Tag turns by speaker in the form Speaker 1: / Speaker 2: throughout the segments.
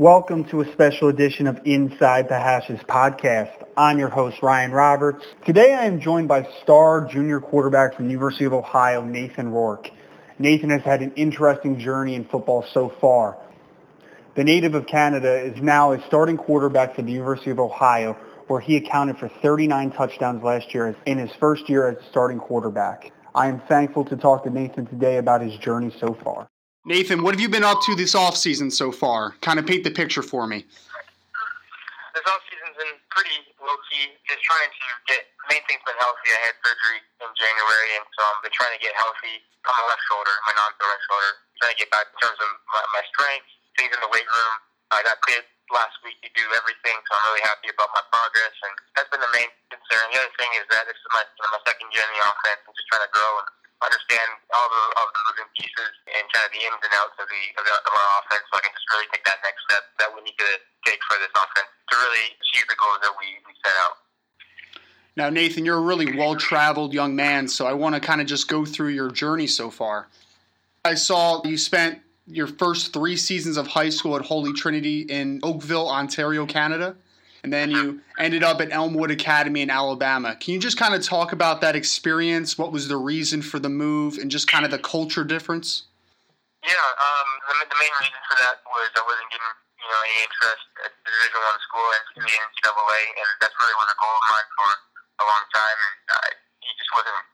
Speaker 1: Welcome to a special edition of Inside the Hashes podcast. I'm your host, Ryan Roberts. Today I am joined by star junior quarterback from the University of Ohio, Nathan Rourke. Nathan has had an interesting journey in football so far. The native of Canada is now a starting quarterback for the University of Ohio, where he accounted for 39 touchdowns last year in his first year as a starting quarterback. I am thankful to talk to Nathan today about his journey so far.
Speaker 2: Nathan, what have you been up to this off season so far? Kind of paint the picture for me.
Speaker 3: This off season's been pretty low key. Just trying to get main thing's been healthy. I had surgery in January, and so I've been trying to get healthy on my left shoulder, my non-throwing shoulder. Trying to get back in terms of my, my strength, things in the weight room. I got cleared last week to do everything, so I'm really happy about my progress, and that's been the main concern. The other thing is that this is my my second year in the offense, and just trying to grow and understand all the, of the moving pieces and kind of the ins and outs of the, of, the, of our offense, so I can just really take that next step that we need to take for this offense to really achieve the goals that we, we set out.
Speaker 2: Now, Nathan, you're a really well traveled young man, so I want to kind of just go through your journey so far. I saw you spent your first three seasons of high school at Holy Trinity in Oakville, Ontario, Canada and then you ended up at Elmwood Academy in Alabama. Can you just kind of talk about that experience? What was the reason for the move, and just kind of the culture difference?
Speaker 3: Yeah, um, the, the main reason for that was I wasn't getting you know any interest at the Division One school and in the NCAA, and that's really was a goal of mine for a long time. And uh, it just wasn't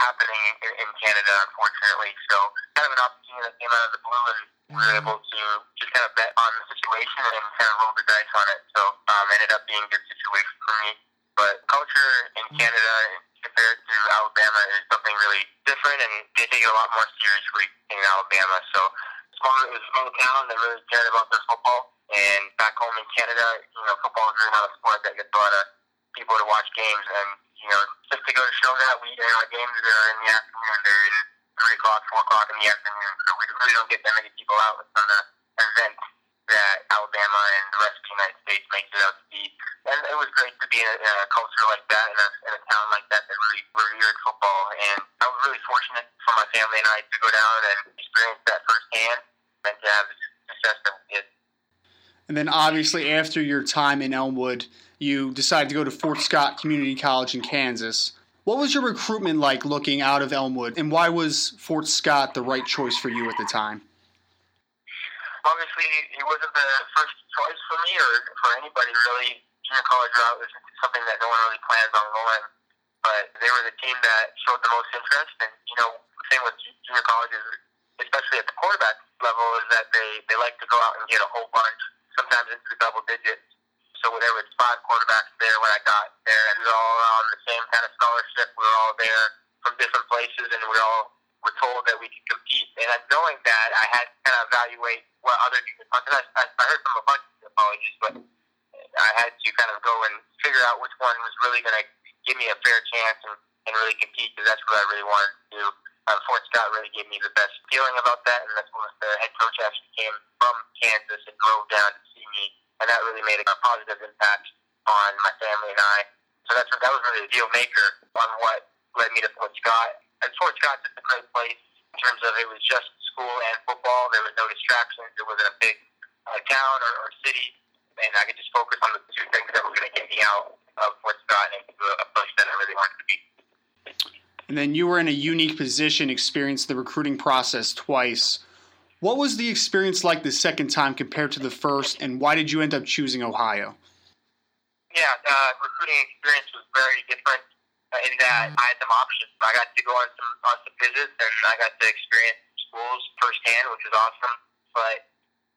Speaker 3: happening in, in Canada, unfortunately. So, kind of an opportunity that came out of the blue, and we were able to just kind of bet on the situation and kind of roll the dice on it. So, um, ended up being a good situation for me. But culture in Canada compared to Alabama is something really different, and they take it a lot more seriously in Alabama. So, small, it was a small town that really cared about their football. And back home in Canada, you know, football is really not a sport that gets a lot of people to watch games. And, you know, just to go to show that we, you know, games are in the afternoon, they're in 3 o'clock, 4 o'clock in the afternoon. So we really don't get that many people out. It's not an event that Alabama and the rest of the United States makes it out to be. And it was great to be in a, in a culture like that, in a, in a town like that that really revered football. And I was really fortunate for my family and I to go down and experience that firsthand and to have success that we did.
Speaker 2: And then obviously after your time in Elmwood, you decided to go to Fort Scott Community College in Kansas. What was your recruitment like looking out of Elmwood, and why was Fort Scott the right choice for you at the time?
Speaker 3: Obviously, it wasn't the first choice for me or for anybody really. Junior college route was something that no one really plans on going, but they were the team that showed the most interest. And you know, the thing with junior colleges, especially at the quarterback level, is that they they like to go out and get a whole bunch, sometimes into the double digits. So there was five quarterbacks there when I got there, and we were all on the same kind of scholarship. We were all there from different places, and we all were told that we could compete. And knowing that, I had to kind of evaluate what other junior colleges. I, I heard from a bunch of colleges, but I had to kind of go and figure out which one was really going to give me a chance and, and really compete because that's what I really wanted to do. Um, Fort Scott really gave me the best feeling about that, and that's when the head coach actually came from Kansas and drove down to see me and that really made a positive impact on my family and I. So that's that was really a deal maker on what led me to Fort Scott. And Fort Scott's just a great place in terms of it was just school and football. There was no distractions. It wasn't a big uh, town or, or city, and I could just focus on the two things that were going to get me out of Fort Scott and into a place that I really wanted to be.
Speaker 2: And then you were in a unique position, experienced the recruiting process twice. What was the experience like the second time compared to the first, and why did you end up choosing Ohio?
Speaker 3: Yeah, uh, recruiting experience was very different in that I had some options. I got to go on some on some visits, and I got to experience schools firsthand, which was awesome. But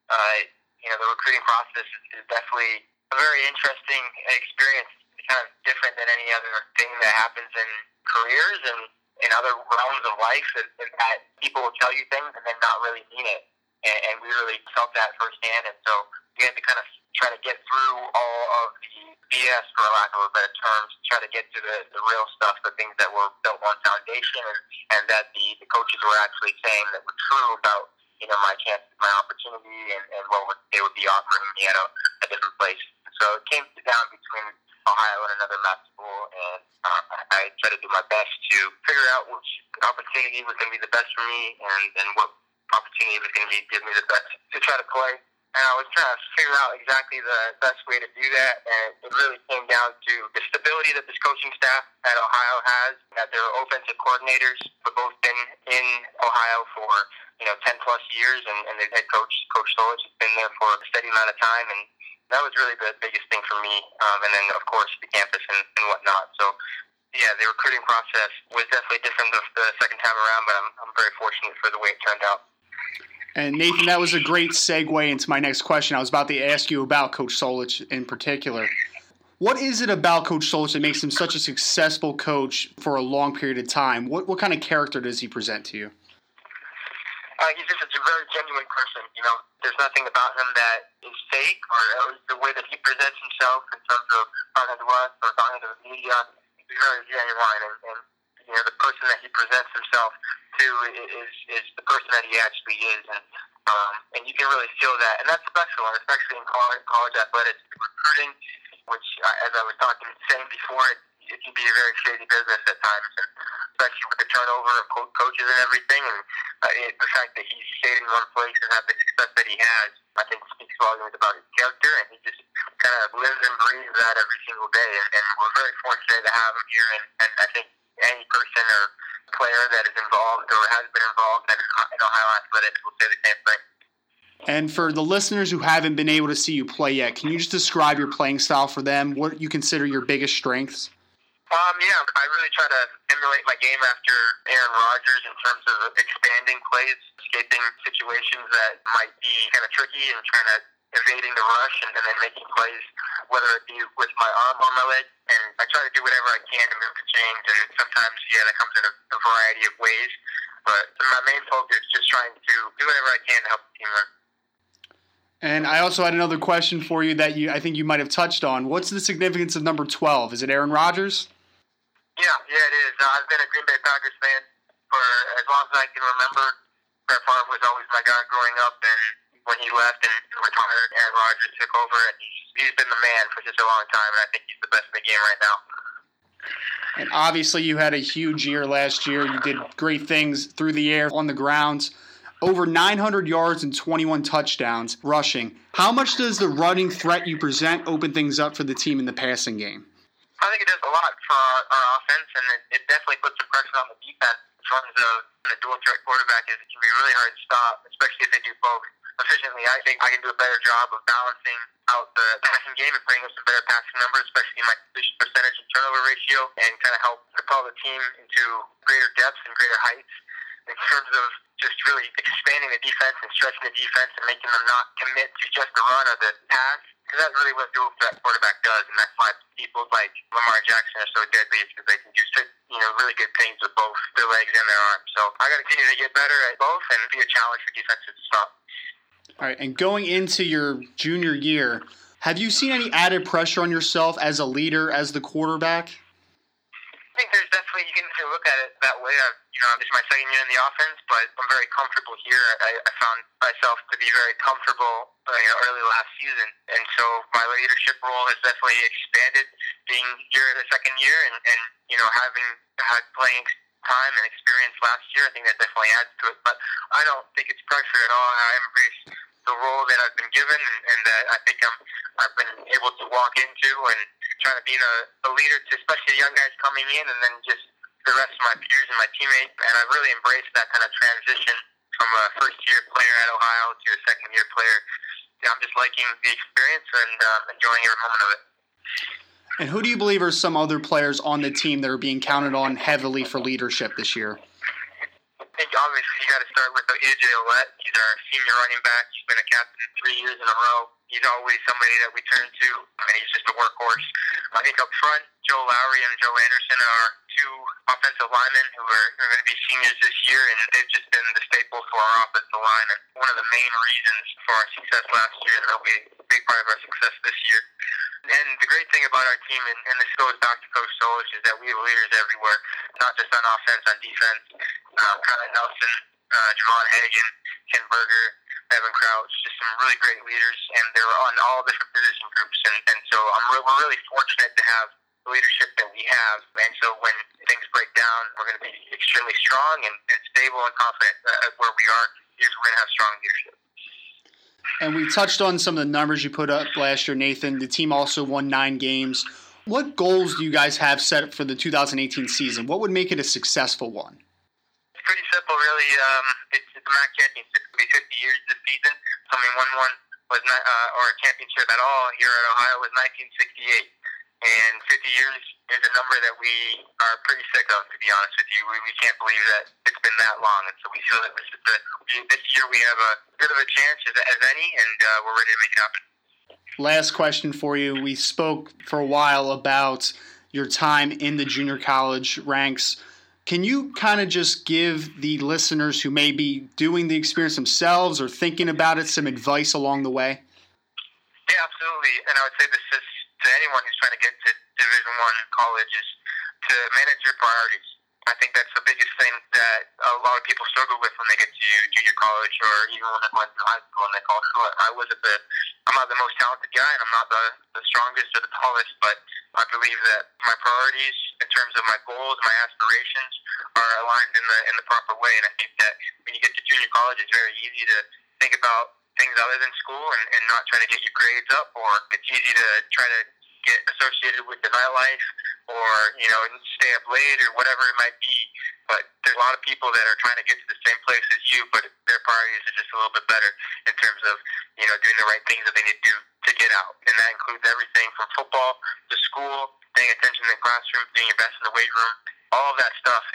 Speaker 3: uh, you know, the recruiting process is, is definitely a very interesting experience. Kind of different than any other thing that happens in careers, and in other realms of life is that people will tell you things and then not really mean it. And, and we really felt that firsthand. And so we had to kind of try to get through all of the BS, for lack of a better term, to try to get to the, the real stuff, the things that were built on foundation and, and that the, the coaches were actually saying that were true about, you know, my chances, my opportunity, and, and what would, they would be offering me at a, a different place. So it came down between Ohio and another MAC school, and uh, I tried to do my best to figure out which opportunity was going to be the best for me, and, and what opportunity was going to give me the best to try to play and I was trying to figure out exactly the best way to do that. And it really came down to the stability that this coaching staff at Ohio has, that their offensive coordinators have both been in Ohio for you know 10 plus years, and, and the head coach, Coach Solich, has been there for a steady amount of time, and that was really the biggest thing for me. Um, and then of course the campus and, and whatnot. So yeah, the recruiting process was definitely different the, the second time around, but I'm, I'm very fortunate for the way it turned out.
Speaker 2: And Nathan, that was a great segue into my next question. I was about to ask you about Coach Solich in particular. What is it about Coach Solich that makes him such a successful coach for a long period of time? What what kind of character does he present to you?
Speaker 3: Uh, he's just a very genuine person. You know, there's nothing about him that is fake, or the way that he presents himself in terms of talking to us or talking to the media. He's very genuine, and, and you know, the person that he presents himself to is is the person that he actually is, and um, and you can really feel that, and that's special, especially in college, college athletics recruiting, which, uh, as I was talking saying before, it, it can be a very shady business at times, and especially with the turnover of co- coaches and everything, and uh, it, the fact that he's stayed in one place and had the success that he has, I think speaks volumes about his character, and he just kind of lives and breathes that every single day, and, and we're very fortunate to have him here, and, and I think any person or player that is involved or has been involved in, in Ohio athletics will say the same thing.
Speaker 2: And for the listeners who haven't been able to see you play yet, can you just describe your playing style for them? What you consider your biggest strengths?
Speaker 3: Um, yeah, I really try to emulate my game after Aaron Rodgers in terms of expanding plays, escaping situations that might be kind of tricky, and trying to evading the rush and, and then making plays, whether it be with my arm or my leg. And I try to do whatever I can to move the chains, and sometimes, yeah, that comes in a, a variety of ways. But my main focus is just trying to do whatever I can to help the team win.
Speaker 2: And I also had another question for you that you I think you might have touched on. What's the significance of number 12? Is it Aaron Rodgers?
Speaker 3: Yeah, yeah, it is. Uh, I've been a Green Bay Packers fan for as long as I can remember. Brett Favre was always my guy growing up, and when he left and retired, Aaron Rodgers took over, and he's, he's been the man for such a long time, and I think he's the best in the game right now.
Speaker 2: And obviously, you had a huge year last year. You did great things through the air, on the grounds. Over 900 yards and 21 touchdowns rushing. How much does the running threat you present open things up for the team in the passing game?
Speaker 3: I think it does a lot for our, our offense, and it, it definitely puts some pressure on the defense in terms of the dual threat quarterback. Is it can be really hard to stop, especially if they do both efficiently. I think I can do a better job of balancing out the passing game and putting up some better passing numbers, especially in my completion percentage and turnover ratio, and kind of help propel the team into greater depths and greater heights in terms of just really expanding the defense and stretching the defense and making them not commit to just the run or the pass. Because that's really what dual threat quarterback does, and that's why people like Lamar Jackson are so deadly, is because they can do you know really good things with both their legs and their arms. So I got to continue to get better at both and be a challenge for defenses to stop.
Speaker 2: All right, and going into your junior year, have you seen any added pressure on yourself as a leader, as the quarterback?
Speaker 3: I think there's definitely you can look at it that way. I, you know, this is my second year in the offense, but I'm very comfortable here. I, I found myself to be very comfortable uh, you know, early last season, and so my leadership role has definitely expanded. Being here in the second year, and, and you know, having had playing time and experience last year, I think that definitely adds to it. But I don't think it's pressure at all. I embrace the role that I've been given, and, and that I think I'm I've been able to walk into and trying to be a, leader to especially the young guys coming in, and then just the rest of my peers and my teammates. And I've really embraced that kind of transition from a first year player at Ohio to a second year player. Yeah, I'm just liking the experience and uh, enjoying every moment of it.
Speaker 2: And who do you believe are some other players on the team that are being counted on heavily for leadership this year?
Speaker 3: Think obviously you got to start with AJ Ouellette. He's our senior running back. He's been a captain three years in a row he's always somebody that we turn to. I mean, he's just a workhorse. I think up front, Joe Lowry and Joe Anderson are two offensive linemen who are, are going to be seniors this year, and they've just been the staple for our offensive line and one of the main reasons for our success last year, and they'll be a big part of our success this year. And the great thing about our team, and, and this goes back to Coach Solich, is that we have leaders everywhere, not just on offense, on defense. Um, Kyle Nelson, uh, Javon Hagan, Ken Berger, Evan Croutch, just some really great leaders, and they're on all different position groups. And, and so I'm re- we're really fortunate to have the leadership that we have. And so when things break down, we're going to be extremely strong and, and stable and confident uh, where we are because we're going to have strong leadership.
Speaker 2: And we touched on some of the numbers you put up last year, Nathan. The team also won nine games. What goals do you guys have set for the 2018 season? What would make it a successful one?
Speaker 3: It's pretty simple, really. Um, it's, the MAC championship. It'll be 50 years this season. So, I mean, one one was not, uh, or a championship at all here at Ohio was 1968. And 50 years is a number that we are pretty sick of, to be honest with you. We, we can't believe that it's been that long. And so we feel that this, the, this year we have a bit of a chance as, as any, and uh, we're ready to make it happen.
Speaker 2: Last question for you. We spoke for a while about your time in the junior college ranks. Can you kind of just give the listeners who may be doing the experience themselves or thinking about it some advice along the way?
Speaker 3: Yeah, absolutely. And I would say this is to anyone who's trying to get to Division One college is to manage your priorities. I think that's the biggest thing that a lot of people struggle with when they get to junior college or even when they went to high school and they fall short. I wasn't the, I'm not the most talented guy and I'm not the, the strongest or the tallest, but I believe that my priorities in terms of my goals, my aspirations are aligned in the, in the proper way. And I think that when you get to junior college, it's very easy to think about things other than school and, and not try to get your grades up or it's easy to try to get associated with the nightlife or, you know, stay up late or whatever it might be. But there's a lot of people that are trying to get to the same place as you, but their priorities are just a little bit better in terms of, you know, doing the right things that they need to do to get out. And that includes everything from football to school, paying attention in the classroom, doing your best in the weight room. All of that stuff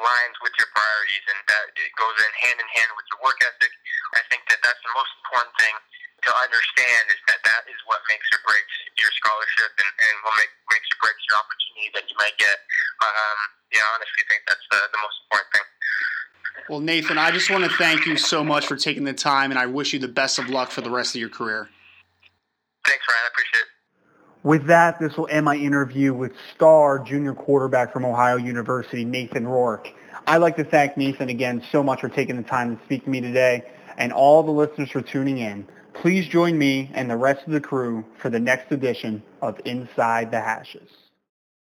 Speaker 3: aligns with your priorities, and that it goes in hand in hand with your work ethic. I think that that's the most important thing to understand is that that is what makes or breaks your scholarship and, and what make, makes or breaks your opportunity that you might get. Um, yeah, I honestly think that's the, the most important thing.
Speaker 2: Well, Nathan, I just want to thank you so much for taking the time, and I wish you the best of luck for the rest of your career.
Speaker 3: Thanks, Ryan. I appreciate it.
Speaker 1: With that, this will end my interview with star junior quarterback from Ohio University, Nathan Rourke. I'd like to thank Nathan again so much for taking the time to speak to me today and all the listeners for tuning in. Please join me and the rest of the crew for the next edition of Inside the Hashes.